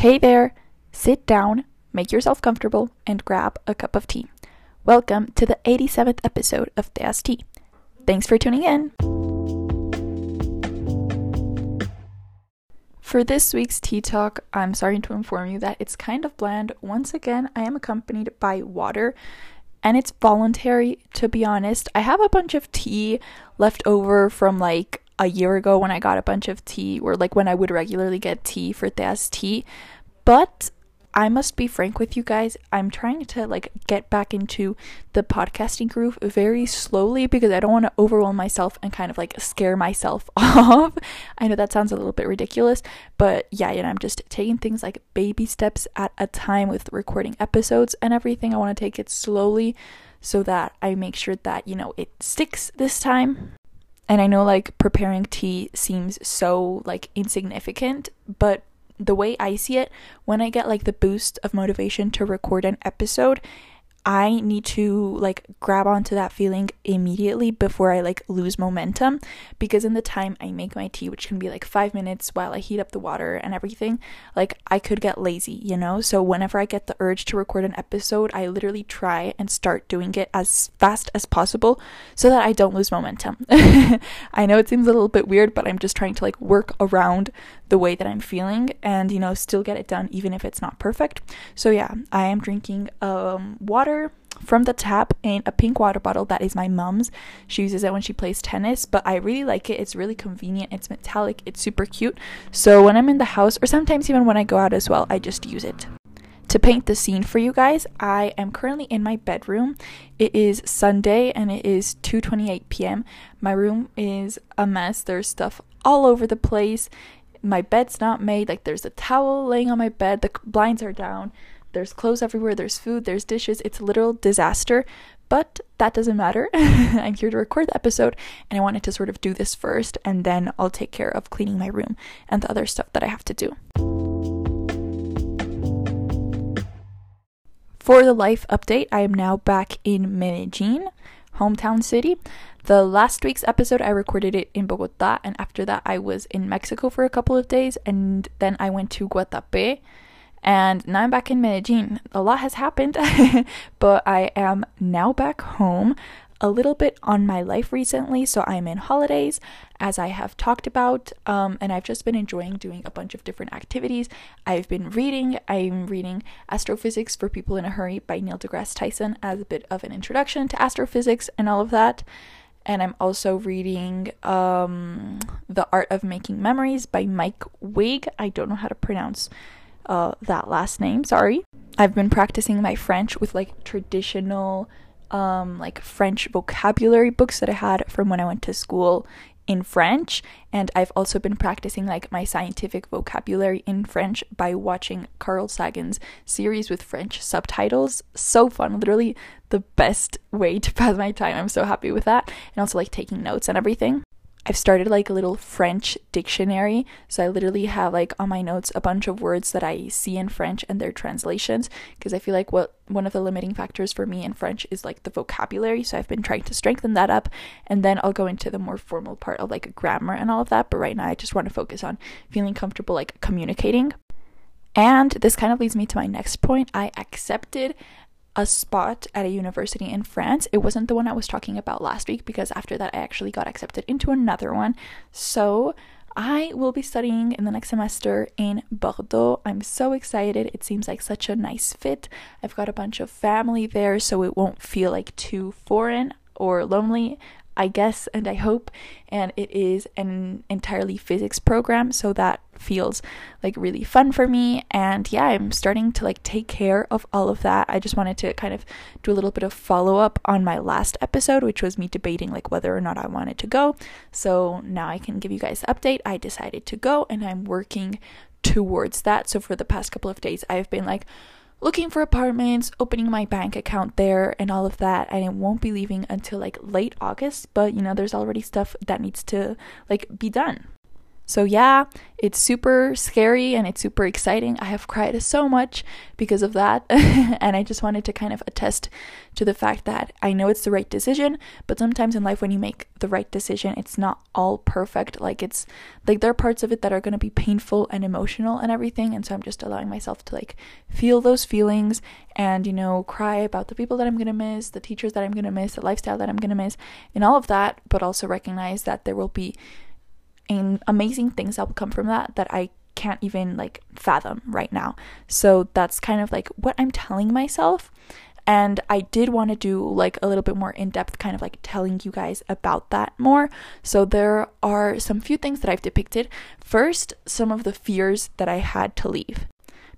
Hey there, sit down, make yourself comfortable, and grab a cup of tea. Welcome to the 87th episode of Tea. Thanks for tuning in. For this week's tea talk, I'm sorry to inform you that it's kind of bland. Once again, I am accompanied by water and it's voluntary to be honest. I have a bunch of tea left over from like a year ago when I got a bunch of tea, or like when I would regularly get tea for Thea's tea. But I must be frank with you guys. I'm trying to like get back into the podcasting groove very slowly because I don't want to overwhelm myself and kind of like scare myself off. I know that sounds a little bit ridiculous, but yeah, know, I'm just taking things like baby steps at a time with recording episodes and everything. I want to take it slowly so that I make sure that, you know, it sticks this time. And I know like preparing tea seems so like insignificant, but the way I see it, when I get like the boost of motivation to record an episode, I need to like grab onto that feeling immediately before I like lose momentum because in the time I make my tea, which can be like five minutes while I heat up the water and everything, like I could get lazy, you know? So whenever I get the urge to record an episode, I literally try and start doing it as fast as possible so that I don't lose momentum. I know it seems a little bit weird, but I'm just trying to like work around the way that I'm feeling and, you know, still get it done even if it's not perfect. So yeah, I am drinking um water water from the tap in a pink water bottle that is my mom's. She uses it when she plays tennis, but I really like it. It's really convenient. It's metallic. It's super cute. So when I'm in the house or sometimes even when I go out as well, I just use it. To paint the scene for you guys, I am currently in my bedroom. It is Sunday and it is 2:28 p.m. My room is a mess. There's stuff all over the place. My bed's not made. Like there's a towel laying on my bed. The blinds are down. There's clothes everywhere, there's food, there's dishes. It's a literal disaster. But that doesn't matter. I'm here to record the episode and I wanted to sort of do this first and then I'll take care of cleaning my room and the other stuff that I have to do. For the life update, I am now back in Medellin, hometown city. The last week's episode, I recorded it in Bogota, and after that, I was in Mexico for a couple of days, and then I went to Guatapé and now I'm back in Medellin. A lot has happened, but I am now back home a little bit on my life recently. So I'm in holidays, as I have talked about, um, and I've just been enjoying doing a bunch of different activities. I've been reading. I'm reading Astrophysics for People in a Hurry by Neil deGrasse Tyson as a bit of an introduction to astrophysics and all of that. And I'm also reading um, The Art of Making Memories by Mike Wig. I don't know how to pronounce uh, that last name. Sorry. I've been practicing my French with like traditional, um, like French vocabulary books that I had from when I went to school in French, and I've also been practicing like my scientific vocabulary in French by watching Carl Sagan's series with French subtitles. So fun, literally the best way to pass my time. I'm so happy with that, and also like taking notes and everything. I've started like a little French dictionary. So I literally have like on my notes a bunch of words that I see in French and their translations because I feel like what one of the limiting factors for me in French is like the vocabulary. So I've been trying to strengthen that up and then I'll go into the more formal part of like grammar and all of that. But right now I just want to focus on feeling comfortable like communicating. And this kind of leads me to my next point. I accepted a spot at a university in France. It wasn't the one I was talking about last week because after that I actually got accepted into another one. So I will be studying in the next semester in Bordeaux. I'm so excited. It seems like such a nice fit. I've got a bunch of family there, so it won't feel like too foreign or lonely. I guess and I hope. And it is an entirely physics program, so that feels like really fun for me. And yeah, I'm starting to like take care of all of that. I just wanted to kind of do a little bit of follow up on my last episode, which was me debating like whether or not I wanted to go. So now I can give you guys update. I decided to go and I'm working towards that. So for the past couple of days, I've been like, looking for apartments, opening my bank account there, and all of that. And it won't be leaving until like late August, but you know, there's already stuff that needs to like be done. So, yeah, it's super scary and it's super exciting. I have cried so much because of that. and I just wanted to kind of attest to the fact that I know it's the right decision, but sometimes in life, when you make the right decision, it's not all perfect. Like, it's like there are parts of it that are going to be painful and emotional and everything. And so, I'm just allowing myself to like feel those feelings and, you know, cry about the people that I'm going to miss, the teachers that I'm going to miss, the lifestyle that I'm going to miss, and all of that, but also recognize that there will be and amazing things that will come from that that I can't even like fathom right now. So that's kind of like what I'm telling myself. And I did want to do like a little bit more in depth, kind of like telling you guys about that more. So there are some few things that I've depicted. First, some of the fears that I had to leave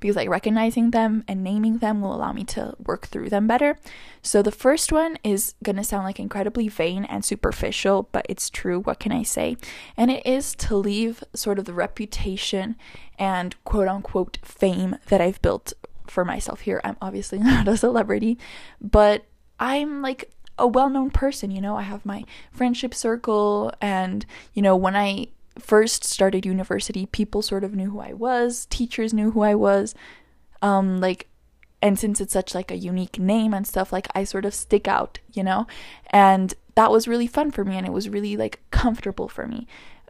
because like recognizing them and naming them will allow me to work through them better. So the first one is going to sound like incredibly vain and superficial, but it's true. What can I say? And it is to leave sort of the reputation and quote unquote fame that I've built for myself here. I'm obviously not a celebrity, but I'm like a well known person, you know, I have my friendship circle, and you know, when I first started university, people sort of knew who I was, teachers knew who I was. Um, like, and since it's such like a unique name and stuff, like I sort of stick out, you know? And that was really fun for me and it was really like comfortable for me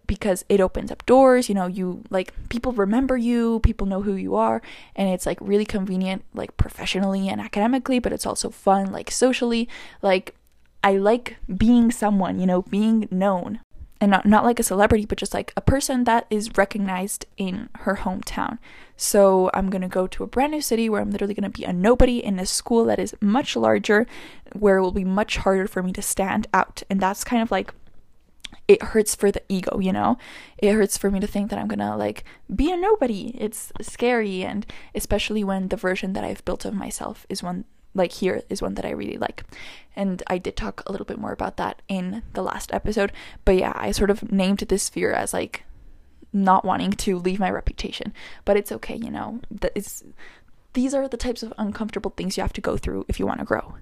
because it opens up doors, you know, you like people remember you, people know who you are, and it's like really convenient, like professionally and academically, but it's also fun, like socially. Like, I like being someone, you know, being known and not, not like a celebrity, but just like a person that is recognized in her hometown. So I'm gonna go to a brand new city where I'm literally gonna be a nobody in a school that is much larger, where it will be much harder for me to stand out. And that's kind of like it hurts for the ego, you know? It hurts for me to think that I'm gonna like be a nobody. It's scary, and especially when the version that I've built of myself is one like here is one that I really like. And I did talk a little bit more about that in the last episode. But yeah, I sort of named this fear as like not wanting to leave my reputation. But it's okay, you know. That is these are the types of uncomfortable things you have to go through if you want to grow.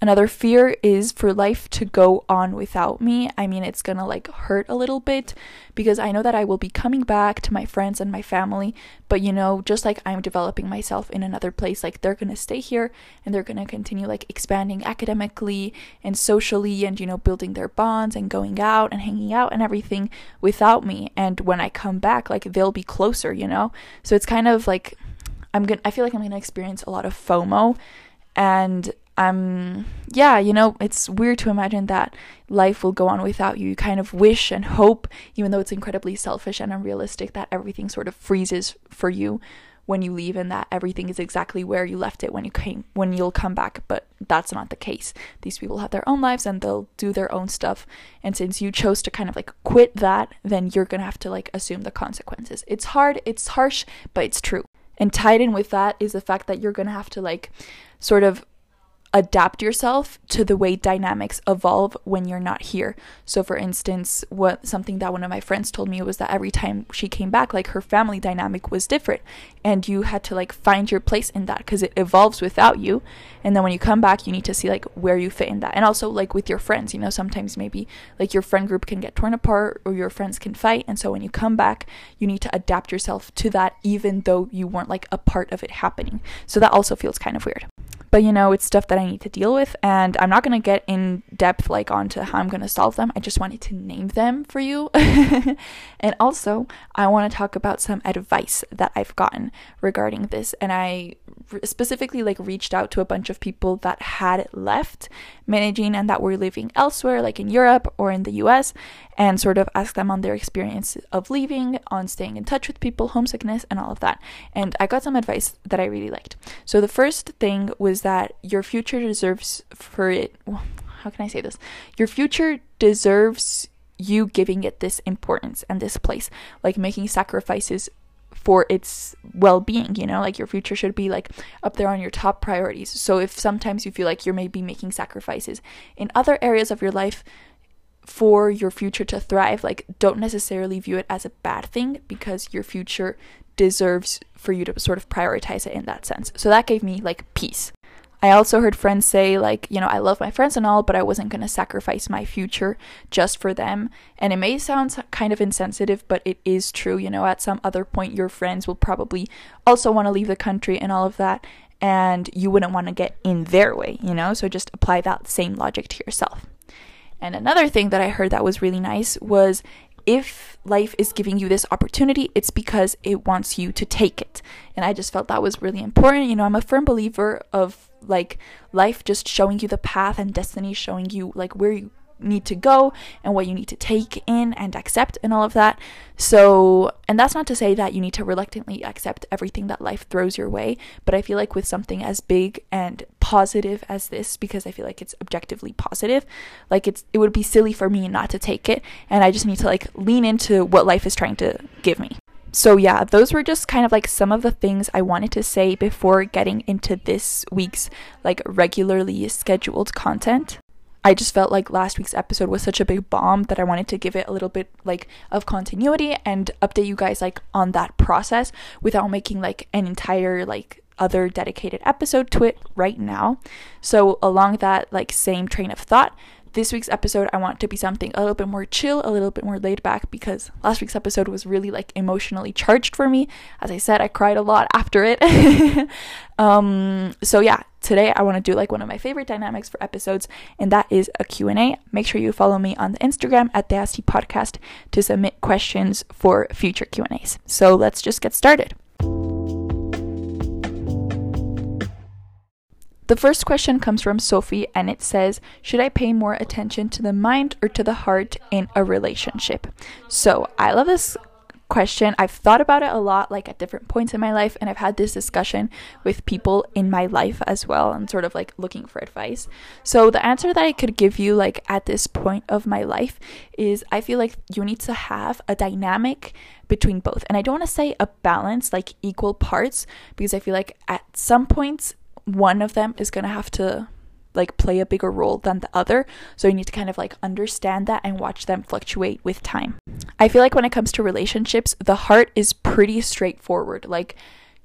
Another fear is for life to go on without me. I mean, it's gonna like hurt a little bit because I know that I will be coming back to my friends and my family, but you know, just like I'm developing myself in another place, like they're gonna stay here and they're gonna continue like expanding academically and socially and you know, building their bonds and going out and hanging out and everything without me. And when I come back, like they'll be closer, you know? So it's kind of like I'm gonna, I feel like I'm gonna experience a lot of FOMO and um yeah you know it's weird to imagine that life will go on without you. You kind of wish and hope even though it's incredibly selfish and unrealistic that everything sort of freezes for you when you leave and that everything is exactly where you left it when you came when you'll come back. But that's not the case. These people have their own lives and they'll do their own stuff. And since you chose to kind of like quit that then you're going to have to like assume the consequences. It's hard it's harsh but it's true. And tied in with that is the fact that you're going to have to like sort of adapt yourself to the way dynamics evolve when you're not here. So for instance, what something that one of my friends told me was that every time she came back like her family dynamic was different and you had to like find your place in that cuz it evolves without you. And then when you come back, you need to see like where you fit in that. And also like with your friends, you know, sometimes maybe like your friend group can get torn apart or your friends can fight and so when you come back, you need to adapt yourself to that even though you weren't like a part of it happening. So that also feels kind of weird but you know it's stuff that i need to deal with and i'm not to get in depth like onto how i'm to solve them. I just wanted to name them for you. And also i want to talk about some advice that i've gotten regarding this and i specifically like reached out to a bunch of people that had left Medellin and that were living elsewhere like in europe or in the us and sort of ask them on their experience of leaving, on staying in touch with people, homesickness, and all of that. And I got some advice that I really liked. So the first thing was that your future deserves for it. well, How can I say this? Your future deserves you giving it this importance and this place, like making sacrifices for its well-being you know like your future should be like up there on your top priorities so if sometimes you feel like you're maybe making sacrifices in other areas of your life for your future to thrive, like don't necessarily view it as a bad thing because your future deserves for you to sort of prioritize it in that sense. So that gave me like peace. I also heard friends say, like, you know, I love my friends and all, but I wasn't going to sacrifice my future just for them. And it may sound kind of insensitive, but it is true. You know, at some other point, your friends will probably also want to leave the country and all of that. And you wouldn't want to get in their way, you know? So just apply that same logic to yourself. And another thing that I heard that was really nice was if life is giving you this opportunity, it's because it wants you to take it. And I just felt that was really important. You know, I'm a firm believer of like life just showing you the path and destiny showing you like where you need to go and what you need to take in and accept and all of that. So, and that's not to say that you need to reluctantly accept everything that life throws your way, but I feel like with something as big and positive as this because I feel like it's objectively positive, like it's it would be silly for me not to take it and I just need to like lean into what life is trying to give me. So, yeah, those were just kind of like some of the things I wanted to say before getting into this week's like regularly scheduled content. I just felt like last week's episode was such a big bomb that I wanted to give it a little bit like of continuity and update you guys like on that process without making like an entire like other dedicated episode to it right now. So along that like same train of thought, this week's episode I want to be something a little bit more chill, a little bit more laid back because last week's episode was really like emotionally charged for me. As I said, I cried a lot after it. um so yeah, today I want to do like one of my favorite dynamics for episodes and that is a Q&A. Make sure you follow me on the Instagram at the AST podcast to submit questions for future Q&As. So let's just get started. The first question comes from Sophie and it says, Should I pay more attention to the mind or to the heart in a relationship? So I love this question. I've thought about it a lot, like at different points in my life, and I've had this discussion with people in my life as well, and sort of like looking for advice. So, the answer that I could give you, like at this point of my life, is I feel like you need to have a dynamic between both. And I don't want to say a balance, like equal parts, because I feel like at some points one of them is going to have to like play a bigger role than the other. So you need to kind of like understand that and watch them fluctuate with time. I feel like when it comes to relationships, the heart is pretty straightforward. Like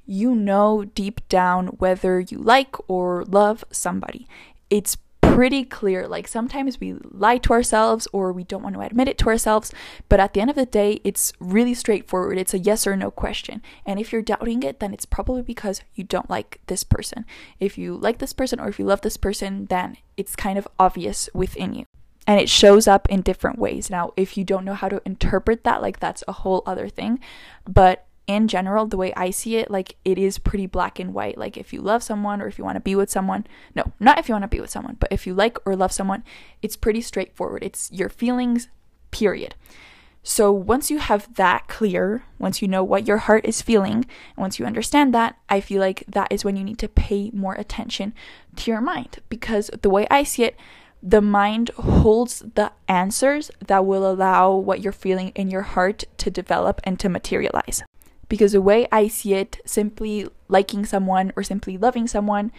you know deep down whether you like or love somebody. It's pretty clear. Like sometimes we lie to ourselves or we don't want to admit it to ourselves, but at the end of the day, it's really straightforward. It's a yes or no question. And if you're doubting it, then it's probably because you don't like this person. If you like this person or if you love this person, then it's kind of obvious within you and it shows up in different ways. Now, if you don't know how to interpret that, like that's a whole other thing. But in general, the way I see it, like it is pretty black and white. Like if you love someone or if you want to be with someone, no, not if you want to be with someone, but if you like or love someone, it's pretty straightforward. It's your feelings, period. So once you have that clear, once you know what your heart is feeling, and once you understand that, I feel like that is when you need to pay more attention to your mind. Because the way I see it, the mind holds the answers that will allow what you're feeling in your heart to develop and to materialize because the way I see it, simply liking someone or simply loving someone,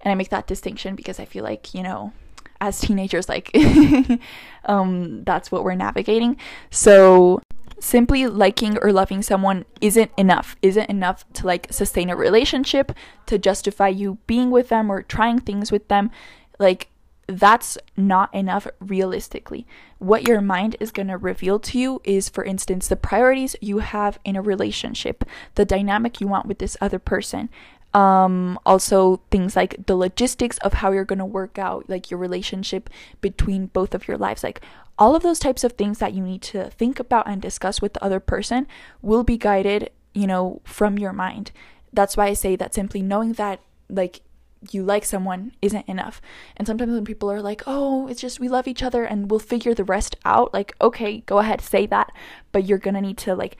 and I make that distinction because I feel like, you know, as teenagers, like, um, that's what we're navigating. So, simply liking or loving someone isn't enough, isn't enough to like sustain a relationship, to justify you being with them or trying things with them. Like, that's not enough realistically. What your mind is going to reveal to you is, for instance, the priorities you have in a relationship, the dynamic you want with this other person. Um, also, things like the logistics of how you're going to work out, like your relationship between both of your lives. Like, all of those types of things that you need to think about and discuss with the other person will be guided, you know, from your mind. That's why I say that simply knowing that, like, you like someone isn't enough. And sometimes when people are like, oh, it's just we love each other and we'll figure the rest out, like, okay, go ahead, say that. But you're gonna need to like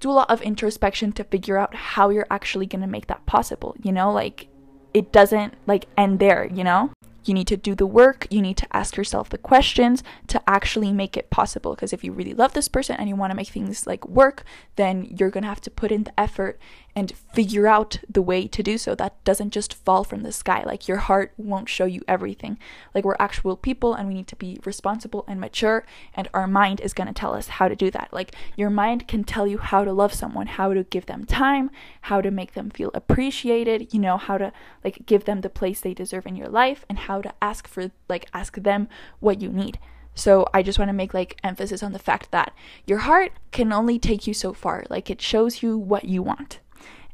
do a lot of introspection to figure out how you're actually gonna make that possible, you know? Like, it doesn't like end there, you know? You need to do the work, you need to ask yourself the questions to actually make it possible. Because if you really love this person and you want to make things like work, then you're gonna have to put in the effort and figure out the way to do so. That doesn't just fall from the sky. Like your heart won't show you everything. Like we're actual people and we need to be responsible and mature, and our mind is going to tell us how to do that. Like your mind can tell you how to love someone, how to give them time, how to make them feel appreciated, you know, how to like give them the place they deserve in your life and how to ask for like ask them what you need. So I just want to make like emphasis on the fact that your heart can only take you so far. Like it shows you what you want.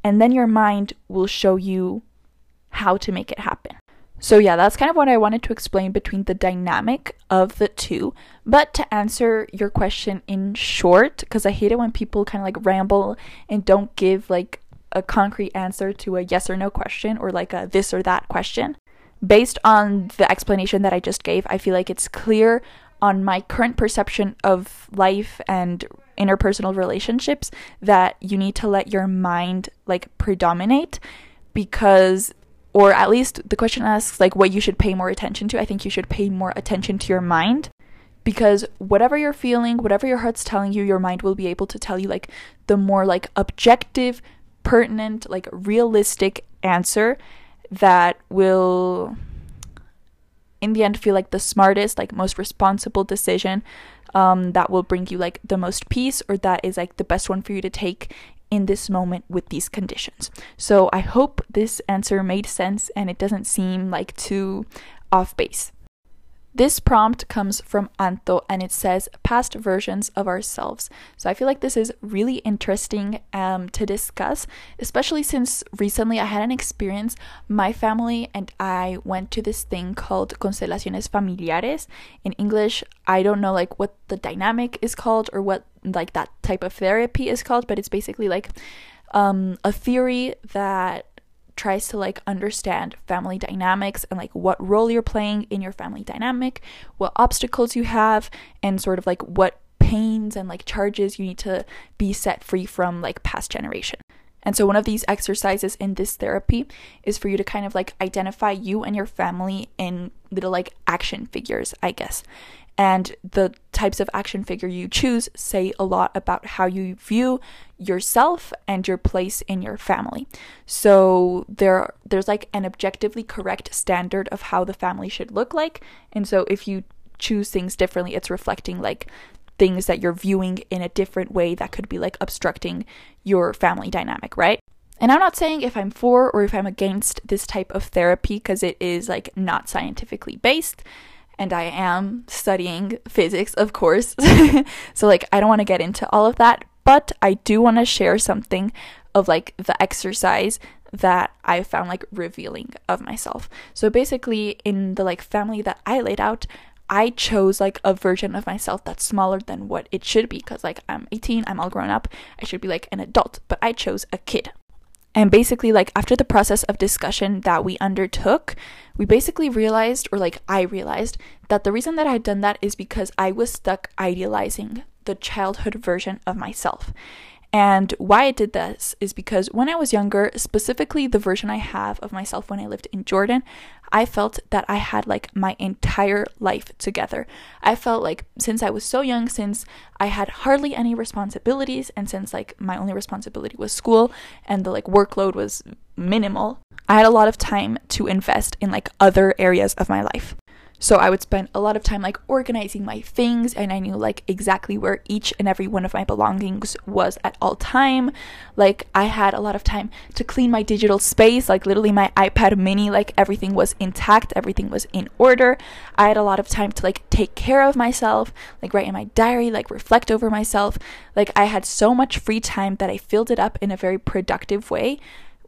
And then your mind will show you how to make it happen. So yeah, that's kind of what I wanted to explain between the dynamic of the two. But to answer your question in short, because I hate it when people kind of like ramble and don't give like a concrete answer to a yes or no question or like a this or that question. Based on the explanation that I just gave, I feel like it's clear on my current perception of life and interpersonal relationships that you need to let your mind like predominate because or at least the question asks like what you should pay more attention to. I think you should pay more attention to your mind because whatever you're feeling, whatever your heart's telling you, your mind will be able to tell you like the more like objective, pertinent, like realistic answer that will in the end feel like the smartest, like most responsible decision um, that will bring you like the most peace or that is like the best one for you to take in this moment with these conditions. So I hope this answer made sense and it doesn't seem like too off base. This prompt comes from Anto and it says past versions of ourselves. So I feel like this is really interesting um, to discuss, especially since recently I had an experience. My family and I went to this thing called constelaciones familiares. In English, I don't know like what the dynamic is called or what like that type of therapy is called, but it's basically like um, a theory that tries to like understand family dynamics and like what role you're playing in your family dynamic, what obstacles you have, and sort of like what pains and like charges you need to be set free from like past generation. And so one of these exercises in this therapy is for you to kind of like identify you and your family in little like action figures, I guess and the types of action figure you choose say a lot about how you view yourself and your place in your family. So there there's like an objectively correct standard of how the family should look like. And so if you choose things differently, it's reflecting like things that you're viewing in a different way that could be like obstructing your family dynamic, right? And I'm not saying if I'm for or if I'm against this type of therapy because it is like not scientifically based and I am studying physics, of course. so, like, I don't want to get into all of that, but I do want to share something of like the exercise that I found like revealing of myself. So, basically, in the like family that I laid out, I chose like a version of myself that's smaller than what it should be because like I'm 18, I'm all grown up, I should be like an adult, but I chose a kid. And basically, like, after the process of discussion that we undertook, we basically realized, or like, I realized, that the reason that I had done that is because I was stuck idealizing the childhood version of myself. And why I did this is because when I was younger, specifically the version I have of myself when I lived in Jordan, I felt that I had like my entire life together. I felt like since I was so young, since I had hardly any responsibilities, and since like my only responsibility was school and the like workload was minimal, I had a lot of time to invest in like other areas of my life. So I would spend a lot of time like organizing my things and I knew like exactly where each and every one of my belongings was at all time. Like I had a lot of time to clean my digital space, like literally my iPad mini, like everything was intact, everything was in order. I had a lot of time to like take care of myself, like write in my diary, like reflect over myself. Like I had so much free time that I filled it up in a very productive way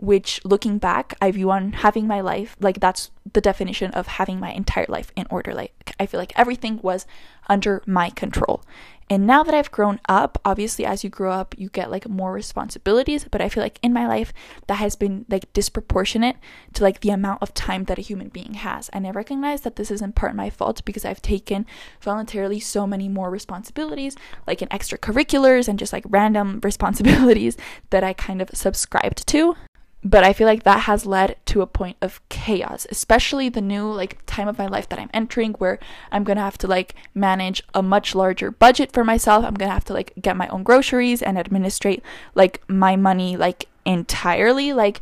which looking back i view on having my life like that's the definition of having my entire life in order. Like i feel like everything was under my control. And now that i've grown up obviously as you grow up you get like more responsibilities but i feel like in my life that has been like disproportionate to like the amount of time that a human being has. And i recognize that this is in part my fault because i've taken voluntarily so many more responsibilities like in extracurriculars and just like random responsibilities that i kind of subscribed to but I feel like that has led to a point of chaos, especially the new like time of my life that I'm entering where I'm going to have to like manage a much larger budget for myself. I'm going to have to like get my own groceries and administrate like my money like entirely. Like,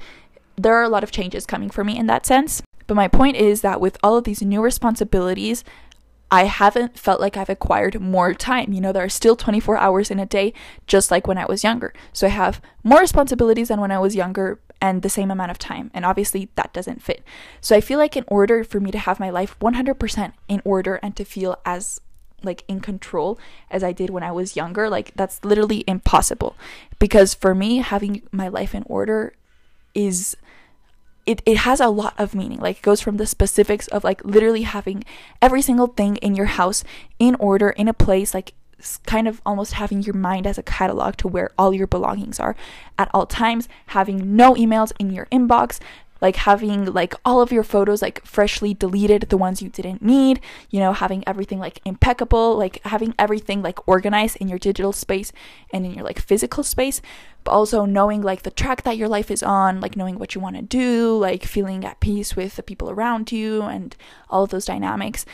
there are a lot of changes coming for me in that sense. But my point is that with all of these new responsibilities, I haven't felt like I've acquired more time. You know, there are still 24 hours in a day, just like when I was younger. So I have more responsibilities than when I was younger and the same amount of time. And obviously, that doesn't fit. So I feel like in order for me to have my life 100% in order and to feel as like in control as I did when I was younger, like that's literally impossible. Because for me, having my life in order is it, it has a lot of meaning. Like it goes from the specifics of like literally having every single thing in your house in order in a place like kind of almost having your mind as a catalog to where all your belongings are. At all times, having no emails in your inbox, like having like all of your photos like freshly deleted the ones you didn't need you know having everything like impeccable like having everything like organized in your digital space and in your like physical space but also knowing like the track that your life is on like knowing what you want to do like feeling at peace with the people around you and all of those dynamics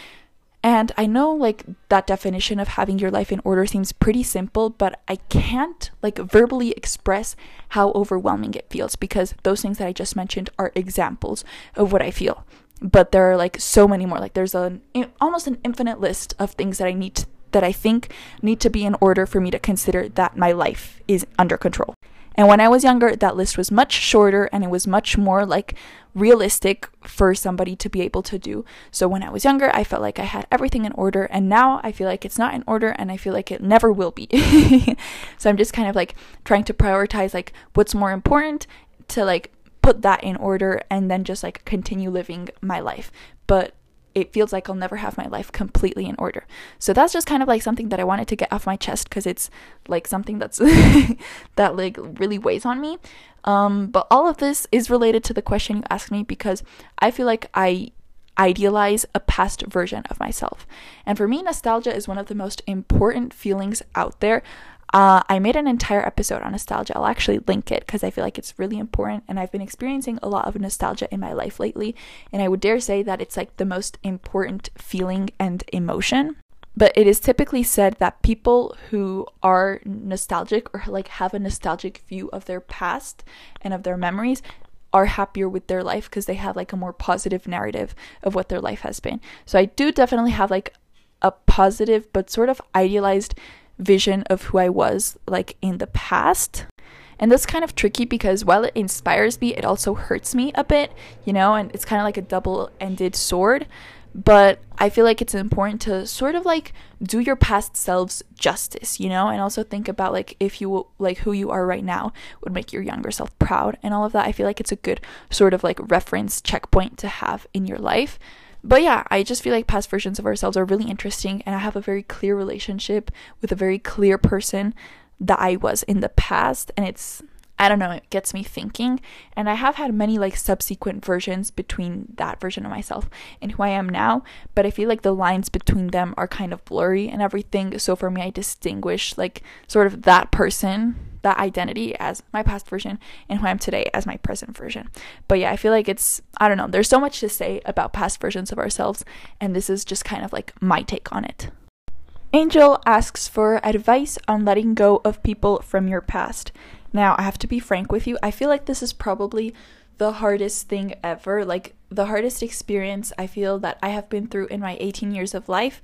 and I know like that definition of having your life in order seems pretty simple, but I can't like verbally express how overwhelming it feels because those things that I just mentioned are examples of what I feel. But there are like so many more. Like there's an almost an infinite list of things that I need to, that I think need to be in order for me to consider that my life is under control. And when I was younger, that list was much shorter and it was much more like realistic for somebody to be able to do. So when I was younger, I felt like I had everything in order, and now I feel like it's not in order and I feel like it never will be. so I'm just kind of like trying to prioritize like what's more important to like put that in order and then just like continue living my life. But it feels like I'll never have my life completely in order. So that's just kind of like something that I wanted to get off my chest because it's like something that's that like really weighs on me. Um, but all of this is related to the question you asked me because I feel like I idealize a past version of myself. And for me, nostalgia is one of the most important feelings out there. Uh, I made an entire episode on nostalgia. I'll actually link it because I feel like it's really important, and I've been experiencing a lot of nostalgia in my life lately. And I would dare say that it's like the most important feeling and emotion. But it is typically said that people who are nostalgic or like have a nostalgic view of their past and of their memories are happier with their life because they have like a more positive narrative of what their life has been. So I do definitely have like a positive but sort of idealized vision of who I was like in the past. And that's kind of tricky because while it inspires me, it also hurts me a bit, you know, and it's kind of like a double ended sword. But I feel like it's important to sort of like do your past selves justice, you know, and also think about like if you like who you are right now would make your younger self proud and all of that. I feel like it's a good sort of like reference checkpoint to have in your life. But yeah, I just feel like past versions of ourselves are really interesting, and I have a very clear relationship with a very clear person that I was in the past, and it's I don't know, it gets me thinking. And I have had many like subsequent versions between that version of myself and who I am now, but I feel like the lines between them are kind of blurry and everything. So for me, I distinguish like sort of that person, that identity as my past version and who I am today as my present version. But yeah, I feel like it's, I don't know, there's so much to say about past versions of ourselves, and this is just kind of like my take on it. Angel asks for advice on letting go of people from your past. Now, I have to be frank with you. I feel like this is probably the hardest thing ever. Like, the hardest experience I feel that I have been through in my 18 years of life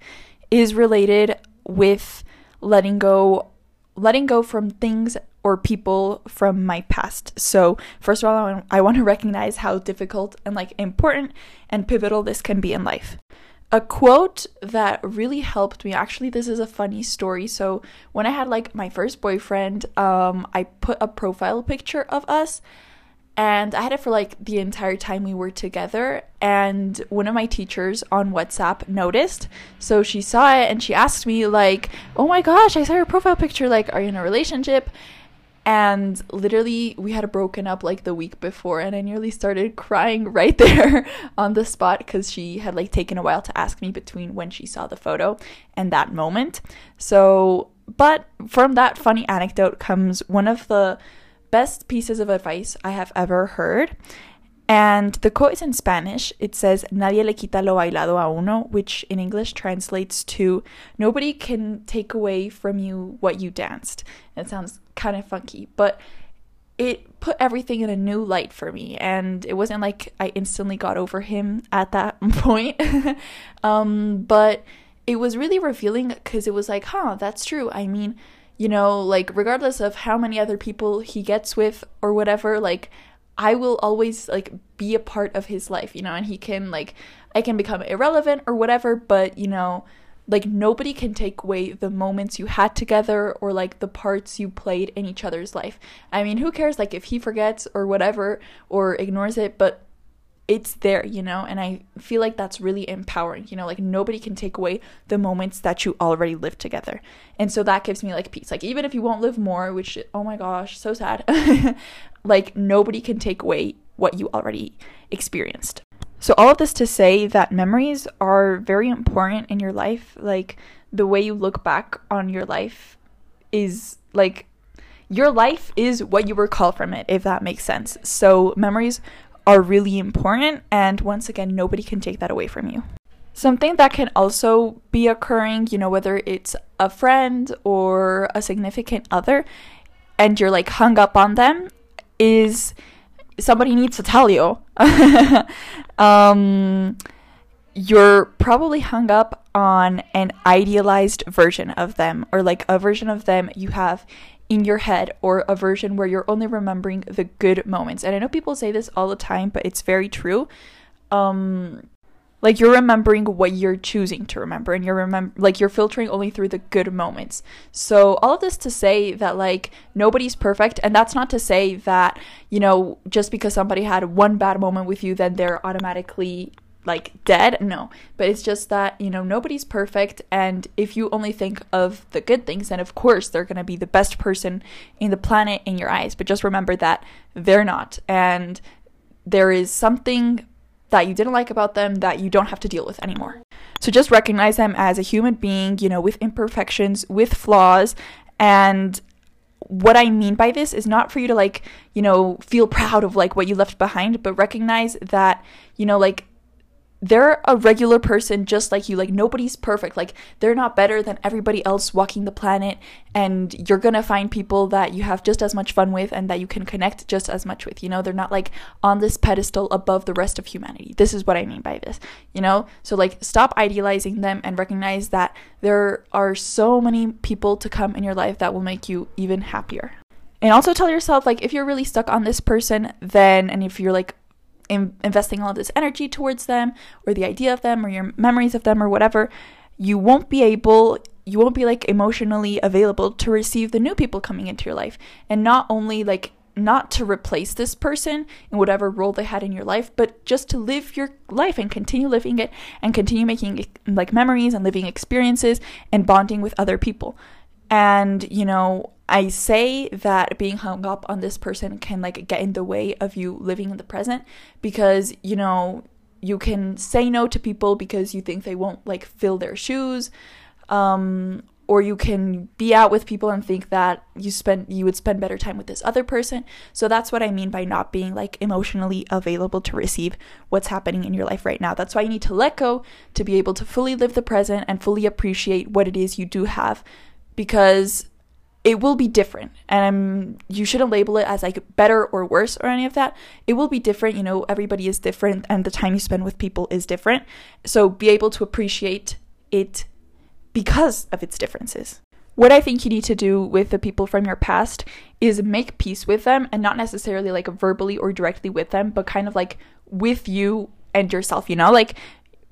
is related with letting go letting go from things or people from my past. So, first of all, I want, to recognize how difficult and like important and pivotal this can be in life. A quote that really helped me actually this is a funny story. So when i had like my first boyfriend um i put a profile picture of us and i had it for like the entire time we were together and one of my teachers on whatsapp noticed. So she saw it and she asked me like oh my gosh i saw your profile picture like are you in a relationship and literally we had broken up like the week before and i nearly started crying right there on the spot because she had like taken a while to ask me between when she saw the photo and that moment so but from that funny anecdote comes one of the best pieces of advice i have ever heard and the quote is in Spanish. It says, Nadie le quita lo bailado a uno, which in English translates to, Nobody can take away from you what you danced. It sounds kind of funky, but it put everything in a new light for me and it wasn't like I instantly got over him at that point. um, but it was really revealing because it was like, huh, that's true. I mean, you know, like regardless of how many other people he gets with or whatever, like I will always like be a part of his life, you know, and he can like I can become irrelevant or whatever, but you know, like nobody can take away the moments you had together or like the parts you played in each other's life. I mean, who cares like if he forgets or whatever or ignores it, but it's there, you know, and I feel like that's really empowering, you know, like nobody can take away the moments that you already lived together. And so that gives me like peace. Like, even if you won't live more, which, oh my gosh, so sad, like nobody can take away what you already experienced. So, all of this to say that memories are very important in your life. Like, the way you look back on your life is like your life is what you recall from it, if that makes sense. So, memories are really important, and once again, nobody can take that away from you. Something that can also be occurring, you know, whether it's a friend or a significant other, and you're like hung up on them, is somebody needs to tell you. um, you're probably hung up on an idealized version of them, or like a version of them you have in your head or a version where you're only remembering the good moments. And I know people say this all the time, but it's very true. Um like you're remembering what you're choosing to remember and you're remember like you're filtering only through the good moments. So all of this to say that like nobody's perfect and that's not to say that, you know, just because somebody had one bad moment with you then they're automatically like dead. No. But it's just that you know nobody's perfect and if you only think of the good things then of course they're going to be the best person in the planet in your eyes. But just remember that they're not and there is something that you didn't like about them that you don't have to deal with anymore. So just recognize them as a human being you know with imperfections with flaws. And what I mean by this is not for you to like, you know, feel proud of like what you left behind, but recognize that, you know, like they're a regular person just like you. Like, nobody's perfect. Like, they're not better than everybody else walking the planet. And you're gonna find people that you have just as much fun with and that you can connect just as much with. You know, they're not like on this pedestal above the rest of humanity. This is what I mean by this, you know? So, like, stop idealizing them and recognize that there are so many people to come in your life that will make you even happier. And also tell yourself, like, if you're really stuck on this person, then, and if you're like, in- investing all this energy towards them or the idea of them or your memories of them or whatever, you won't be able you won't be like emotionally available to receive the new people coming into your life. And not only like not to replace this person in whatever role they had in your life, but just to live your life and continue living it and continue making like memories and living experiences and bonding with other people. And, you know, I say that being hung up on this person can like get in the way of you living in the present because, you know, you can say no to people because you think they won't like fill their shoes. Um, or you can be out with people and think that you spend you would spend better time with this other person. So that's what I mean by not being like emotionally available to receive what's happening in your life right now. That's why you need to let go to be able to fully live the present and fully appreciate what it is you do have because it will be different. And you shouldn't label it as like better or worse or any of that. It will be different you know everybody is different and the time you spend with people is different. So be able to appreciate it because of its differences. What i think you need to do with the people from your past is make peace with them and not necessarily like verbally or directly with them but kind of like with you and yourself you know? Like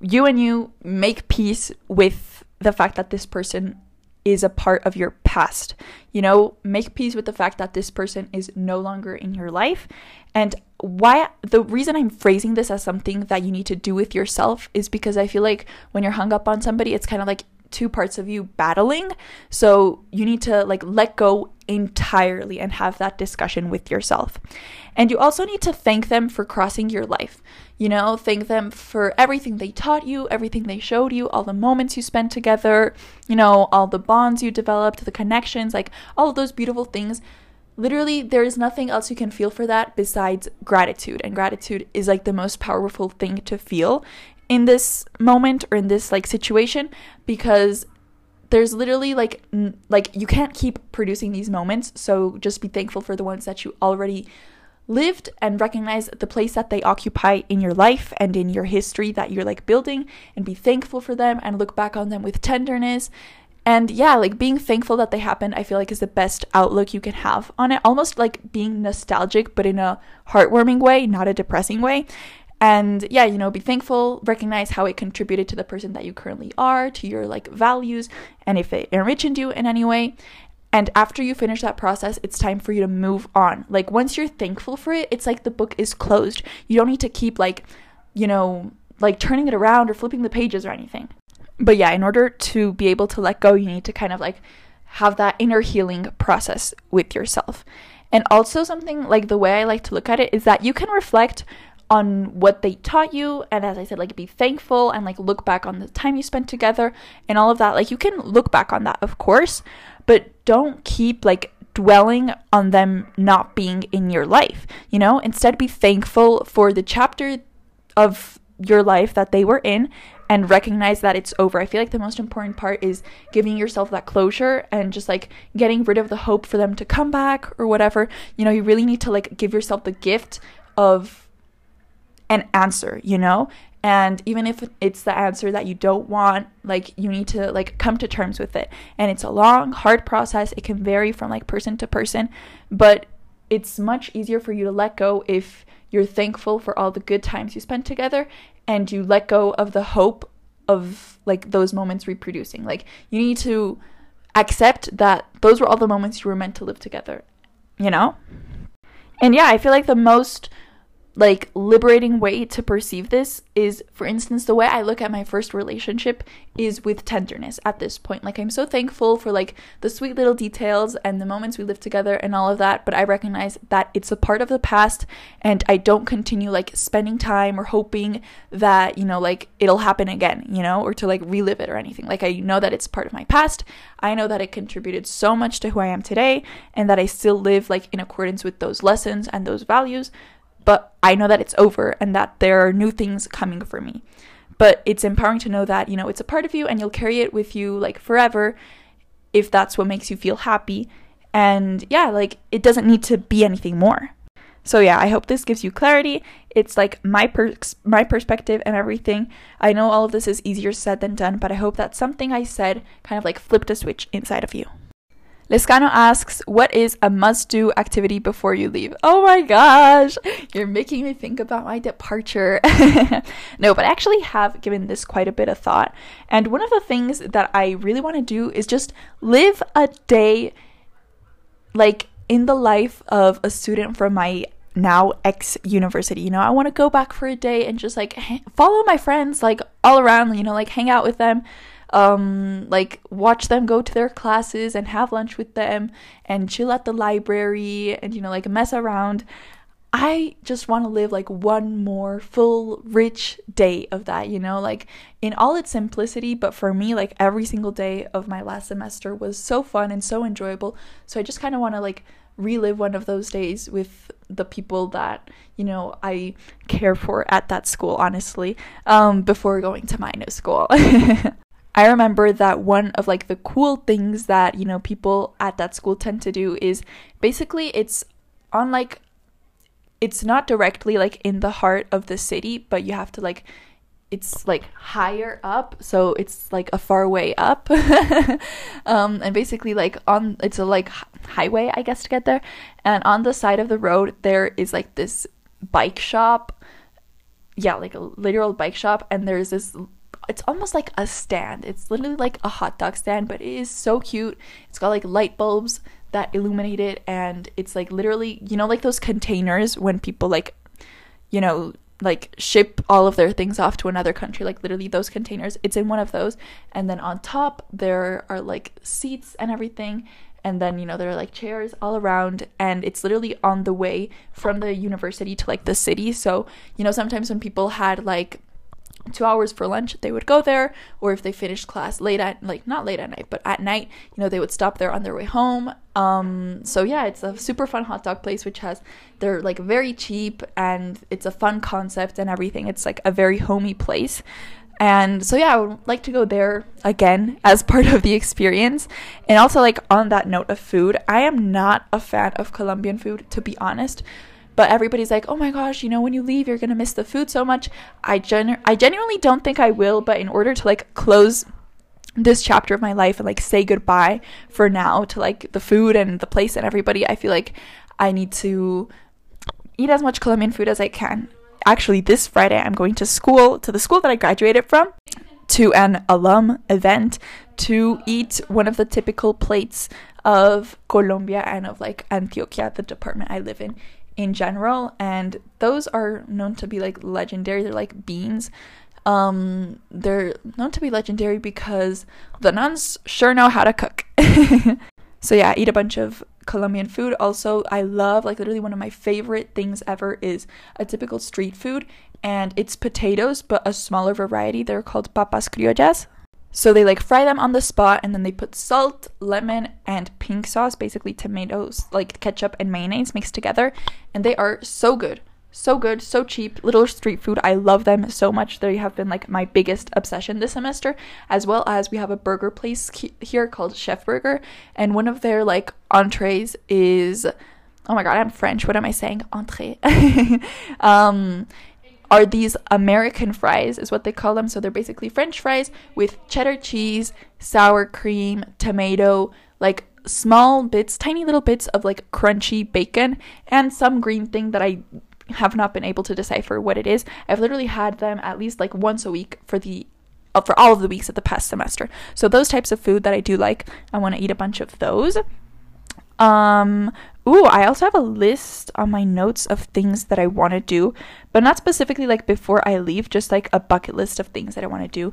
you and you make peace with the fact that this person is a part of your past. You know, make peace with the fact that this person is no longer in your life. And why the reason I'm phrasing this as something that you need to do with yourself is because I feel like when you're hung up on somebody, it's kind of like two parts of you battling. So you need to like let go entirely and have that discussion with yourself. And you also need to thank them for crossing your life. You know, thank them for everything they taught you, everything they showed you, all the moments you spent together, you know, all the bonds you developed, the connections, like all of those beautiful things. Literally, there is nothing else you can feel for that besides gratitude. And gratitude is like the most powerful thing to feel in this moment or in this like situation because there's literally like n- like you can't keep producing these moments so just be thankful for the ones that you already lived and recognize the place that they occupy in your life and in your history that you're like building and be thankful for them and look back on them with tenderness. And yeah like being thankful that they happened i feel like is the best outlook you can have on it almost like being nostalgic but in a heartwarming way not a depressing way and yeah you know be thankful recognize how it contributed to the person that you currently are to your like values and if it enriched you in any way. And after you finish that process it's time for you to move on. Like once you're thankful for it it's like the book is closed. You don't need to keep like you know like turning it around or flipping the pages or anything. But yeah in order to be able to let go you need to kind of like have that inner healing process with yourself. And also something like the way i like to look at it is that you can reflect on what they taught you and as i said like be thankful and like look back on the time you spent together and all of that like you can look back on that of course but don't keep like dwelling on them not being in your life you know instead be thankful for the chapter of your life that they were in and recognize that it's over. I feel like the most important part is giving yourself that closure and just like getting rid of the hope for them to come back or whatever. You know, you really need to like give yourself the gift of an answer, you know? And even if it's the answer that you don't want, like you need to like come to terms with it. And it's a long, hard process. It can vary from like person to person, but it's much easier for you to let go if you're thankful for all the good times you spent together and you let go of the hope of like those moments reproducing. Like you need to accept that those were all the moments you were meant to live together, you know? And yeah, I feel like the most like liberating way to perceive this is for instance the way i look at my first relationship is with tenderness at this point. Like i'm so thankful for like the sweet little details and the moments we lived together and all of that but i recognize that it's a part of the past and i don't continue like spending time or hoping that you know like it'll happen again you know or to like relive it or anything. Like i know that it's part of my past. I know that it contributed so much to who i am today and that i still live like in accordance with those lessons and those values but I know that it's over and that there are new things coming for me. But it's empowering to know that, you know, it's a part of you and you'll carry it with you like forever if that's what makes you feel happy. And yeah, like it doesn't need to be anything more. So yeah, I hope this gives you clarity. It's like my pers- my perspective and everything. I know all of this is easier said than done, but I hope that something I said kind of like flipped a switch inside of you. Lescano asks, What is a must do activity before you leave? Oh my gosh, you're making me think about my departure. no, but I actually have given this quite a bit of thought. And one of the things that I really want to do is just live a day like in the life of a student from my now ex university. You know, I want to go back for a day and just like follow my friends like all around, you know, like hang out with them um, like watch them go to their classes and have lunch with them and chill at the library and you know like mess around I just want to live like one more full, rich day of that, you know, like in all its simplicity. But for me, like every single day of my last semester was so fun and so enjoyable. So I just kind of want to like relive one of those days with the people that, you know, I care for at that school, honestly, um, before going to my new school. I remember that one of like the cool things that, you know, people at that school tend to do is basically it's on like it's not directly like in the heart of the city, but you have to like it's like higher up, so it's like a far way up. um and basically like on it's a like highway, I guess to get there. And on the side of the road there is like this bike shop. Yeah, like a literal bike shop and there's this it's almost like a stand. It's literally like a hot dog stand, but it is so cute. It's got like light bulbs that illuminate it and it's like literally, you know like those containers when people like you know like ship all of their things off to another country like literally those containers it's in one of those and then on top there are like seats and everything and then you know there are like chairs all around and it's literally on the way from the university to like the city so you know sometimes when people had like two hours for lunch they would go there or if they finished class late at like not late at night but at night you know they would stop there on their way home um so yeah it's a super fun hot dog place which has they're like very cheap and it's a fun concept and everything it's like a very homey place And so yeah, I would like to go there again as part of the experience. And also like on that note of food, I am not a fan of Colombian food to be honest. But everybody's like, "Oh my gosh, you know when you leave you're to miss the food so much." I gen I genuinely don't think I will, but in order to like close this chapter of my life and like say goodbye for now to like the food and the place and everybody, I feel like I need to eat as much Colombian food as I can. Actually, this Friday I'm going to school, to the school that I graduated from, to an alum event to eat one of the typical plates of Colombia and of like Antioquia, the department I live in in general. And those are known to be like legendary. They're like beans um, they're known to be legendary because the nuns sure know how to cook. so yeah, eat a bunch of Colombian food. Also, I love like literally one of my favorite things ever is a typical street food and it's potatoes but a smaller variety. They're called papas criollas. So they like fry them on the spot and then they put salt, lemon, and pink sauce, basically tomatoes, like ketchup and mayonnaise mixed together, and they are so good so good, so cheap. Little street food. I love them so much. They have been like my biggest obsession this semester, as well as we have a burger place here called Chef Burger, and one of their like entrees is oh my god, I'm French. What am I saying? Entree. um are these American fries, is what they call them. So they're basically French fries with cheddar cheese, sour cream, tomato, like small bits, tiny little bits of like crunchy bacon, and some green thing that I have not been able to decipher what it is. I've literally had them at least like once a week for the for all of the weeks of the past semester. So those types of food that I do like, I want to eat a bunch of those. Um ooh, I also have a list on my notes of things that I want to do, but not specifically like before I leave, just like a bucket list of things that I want to do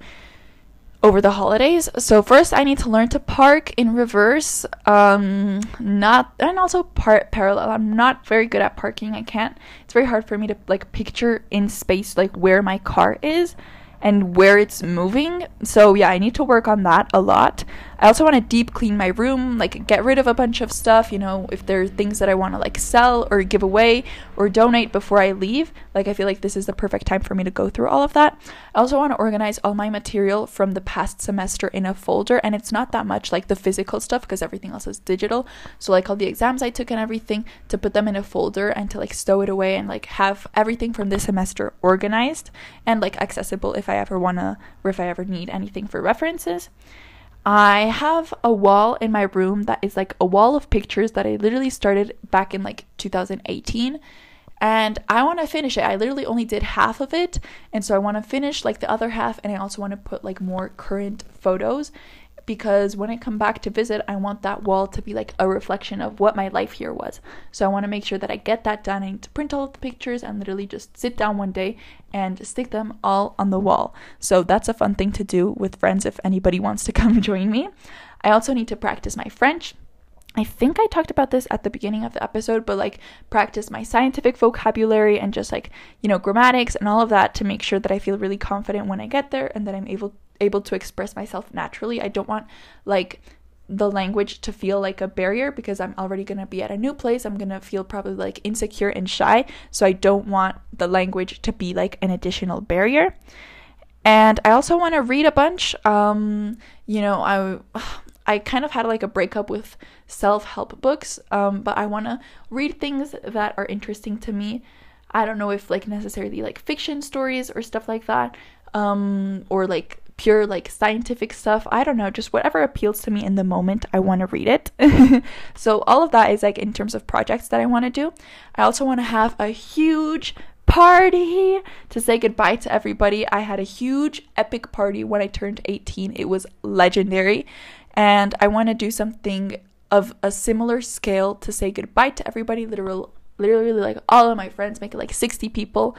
over the holidays. So first I need to learn to park in reverse. Um not and also part parallel. I'm not very good at parking. I can't. It's very hard for me to like picture in space like where my car is and where it's moving. So yeah, I need to work on that a lot. I also want to deep clean my room, like get rid of a bunch of stuff, you know, if there are things that I want to like sell or give away or donate before I leave. Like I feel like this is the perfect time for me to go through all of that. I also want to organize all my material from the past semester in a folder and it's not that much like the physical stuff because everything else is digital. So like all the exams I took and everything to put them in a folder and to like stow it away and like have everything from this semester organized and like accessible if I ever want to or if I ever need anything for references. I have a wall in my room that is like a wall of pictures that I literally started back in like 2018 and I want to finish it. I literally only did half of it, and so I want to finish like the other half and I also want to put like more current photos because when I come back to visit, I want that wall to be like a reflection of what my life here was. So I want to make sure that I get that done. I need to print all of the pictures and literally just sit down one day and stick them all on the wall. So that's a fun thing to do with friends if anybody wants to come join me. I also need to practice my French. I think I talked about this at the beginning of the episode, but like practice my scientific vocabulary and just like, you know, grammatics and all of that to make sure that I feel really confident when I get there and that I'm able able to express myself naturally. I don't want like the language to feel like a barrier because I'm already going to be at a new place. I'm going to feel probably like insecure and shy. So I don't want the language to be like an additional barrier. And I also want to read a bunch. Um, you know, I I kind of had like a breakup with self-help books, um, but I want to read things that are interesting to me. I don't know if like necessarily like fiction stories or stuff like that, um, or like pure like scientific stuff. I don't know, just whatever appeals to me in the moment, I want to read it. so all of that is like in terms of projects that I want to do. I also want to have a huge party to say goodbye to everybody. I had a huge epic party when I turned 18. It was legendary. And I want to do something of a similar scale to say goodbye to everybody, literal literally like all of my friends, make it like 60 people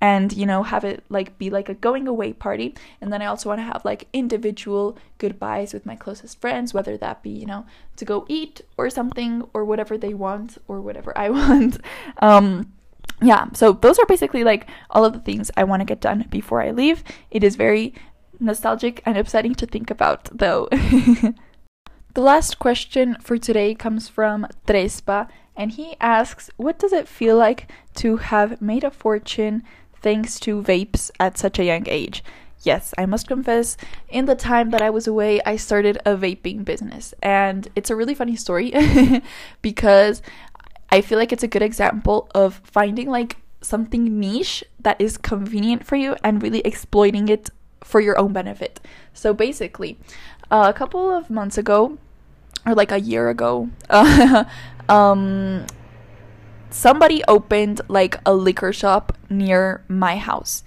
and you know have it like be like a going away party. And then i also want to have like individual goodbyes with my closest friends whether that be you know to go eat or something or whatever they want or whatever i want. Um yeah so those are basically like all of the things i want to get done before i leave. It is very nostalgic and upsetting to think about though. The last question for today comes from Trespa and he asks, What does it feel like to have made a fortune thanks to vapes at such a young age. yes, I must confess, in the time that I was away, I started a vaping business. And it's a really funny story because I feel like it's a good example of finding like something niche that is convenient for you and really exploiting it for your own benefit. So basically, uh, a couple of months ago, or like a year ago, um, somebody opened like a liquor shop near my house.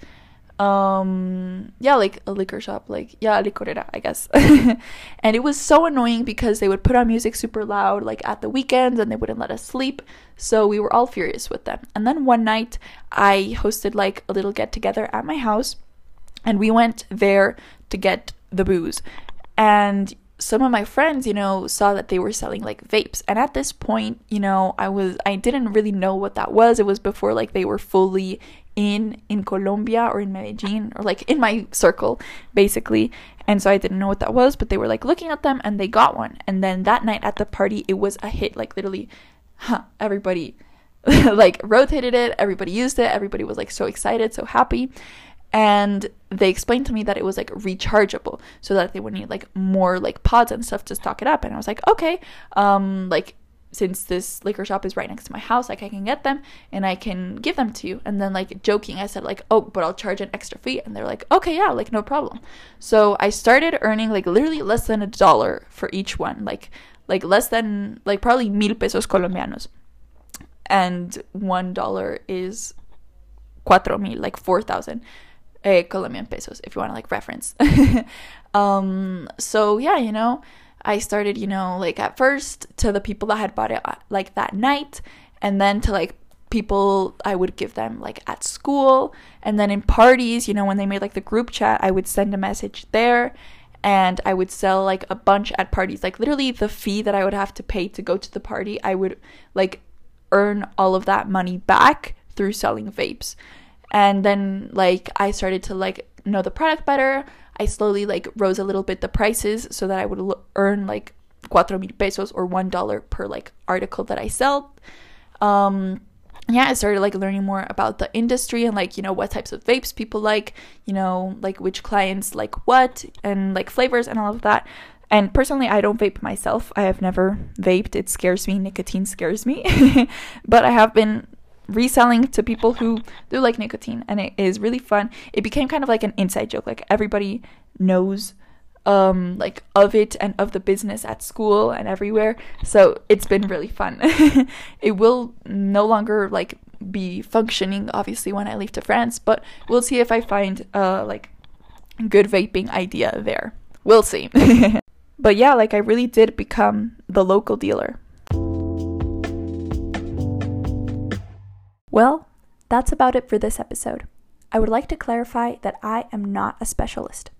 Um yeah like a liquor shop like yeah licorera i guess. And it was so annoying because they would put on music super loud like at the weekends and they wouldn't let us sleep. So we were all furious with them. And then one night i hosted like a little get together at my house and we went there to get the booze. And some of my friends, you know, saw that they were selling like vapes. And at this point, you know, I was I didn't really know what that was. It was before like they were fully in in Colombia or in Medellin or like in my circle basically. And so I didn't know what that was, but they were like looking at them and they got one. And then that night at the party, it was a hit. Like literally, huh, everybody like rotated it, everybody used it, everybody was like so excited, so happy and they explained to me that it was like rechargeable so that they would need like more like pods and stuff to stock it up. And i was like okay um like since this liquor shop is right next to my house like i can get them and i can give them to you. And then like joking i said like oh but i'll charge an extra fee. And they're like okay yeah like no problem. So i started earning like literally less than a dollar for each one like like less than like probably mil pesos colombianos. And one dollar is cuatro mil like four thousand uh, Colombian pesos if you want to like reference. um, so yeah, you know, I started, you know, like at first to the people that had bought it uh, like that night, and then to like people I would give them like at school, and then in parties, you know, when they made like the group chat, I would send a message there. And I would sell like a bunch at parties. Like, literally, the fee that I would have to pay to go to the party, I would like earn all of that money back through selling vapes and then like I started to like know the product better. I slowly like rose a little bit the prices so that I would l- earn like cuatro mil pesos or one dollar per like article that I sell. Um, yeah, I started like learning more about the industry and like you know what types of vapes people like, you know like which clients like what and like flavors and all of that. And personally, I don't vape myself. I have never vaped. It scares me. Nicotine scares me. but I have been reselling to people who do like nicotine and it is really fun. It became kind of like an inside joke like everybody knows um like of it and of the business at school and everywhere. So it's been really fun. It will no longer like be functioning obviously when i leave to france but we'll see if i find uh like good vaping idea there. We'll see. But yeah like i really did become the local dealer Well, that's about it for this episode. I would like to clarify that I am not a specialist.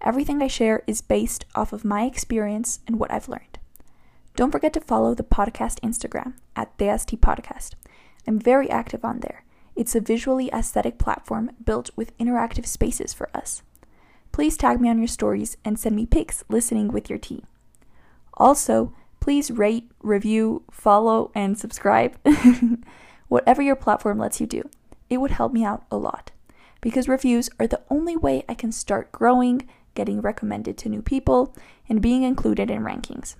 Everything I share is based off of my experience and what I've learned. Don't forget to follow the podcast Instagram at DST Podcast. I'm very active on there. It's a visually aesthetic platform built with interactive spaces for us. Please tag me on your stories and send me pics listening with your tea. Also, please rate, review, follow, and subscribe. whatever your platform lets you do. It would help me out a lot because reviews are the only way I can start growing, getting recommended to new people, and being included in rankings.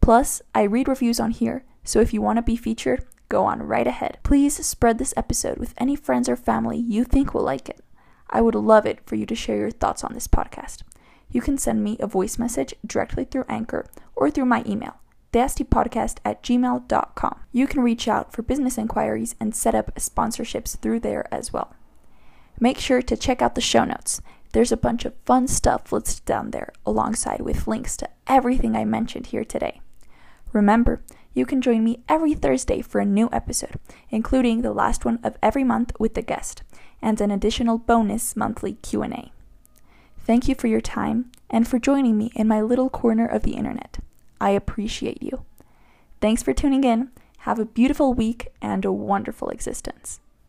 Plus, I read reviews on here, so if you want to be featured, go on right ahead. Please spread this episode with any friends or family you think will like it. I would love it for you to share your thoughts on this podcast. You can send me a voice message directly through Anchor or through my email thestpodcast at gmail.com. You can reach out for business inquiries and set up sponsorships through there as well. Make sure to check out the show notes. There's a bunch of fun stuff listed down there, alongside with links to everything I mentioned here today. Remember, you can join me every Thursday for a new episode, including the last one of every month with the guest, and an additional bonus monthly Q&A. Thank you for your time and for joining me in my little corner of the internet. I appreciate you. Thanks for tuning in. Have a beautiful week and a wonderful existence.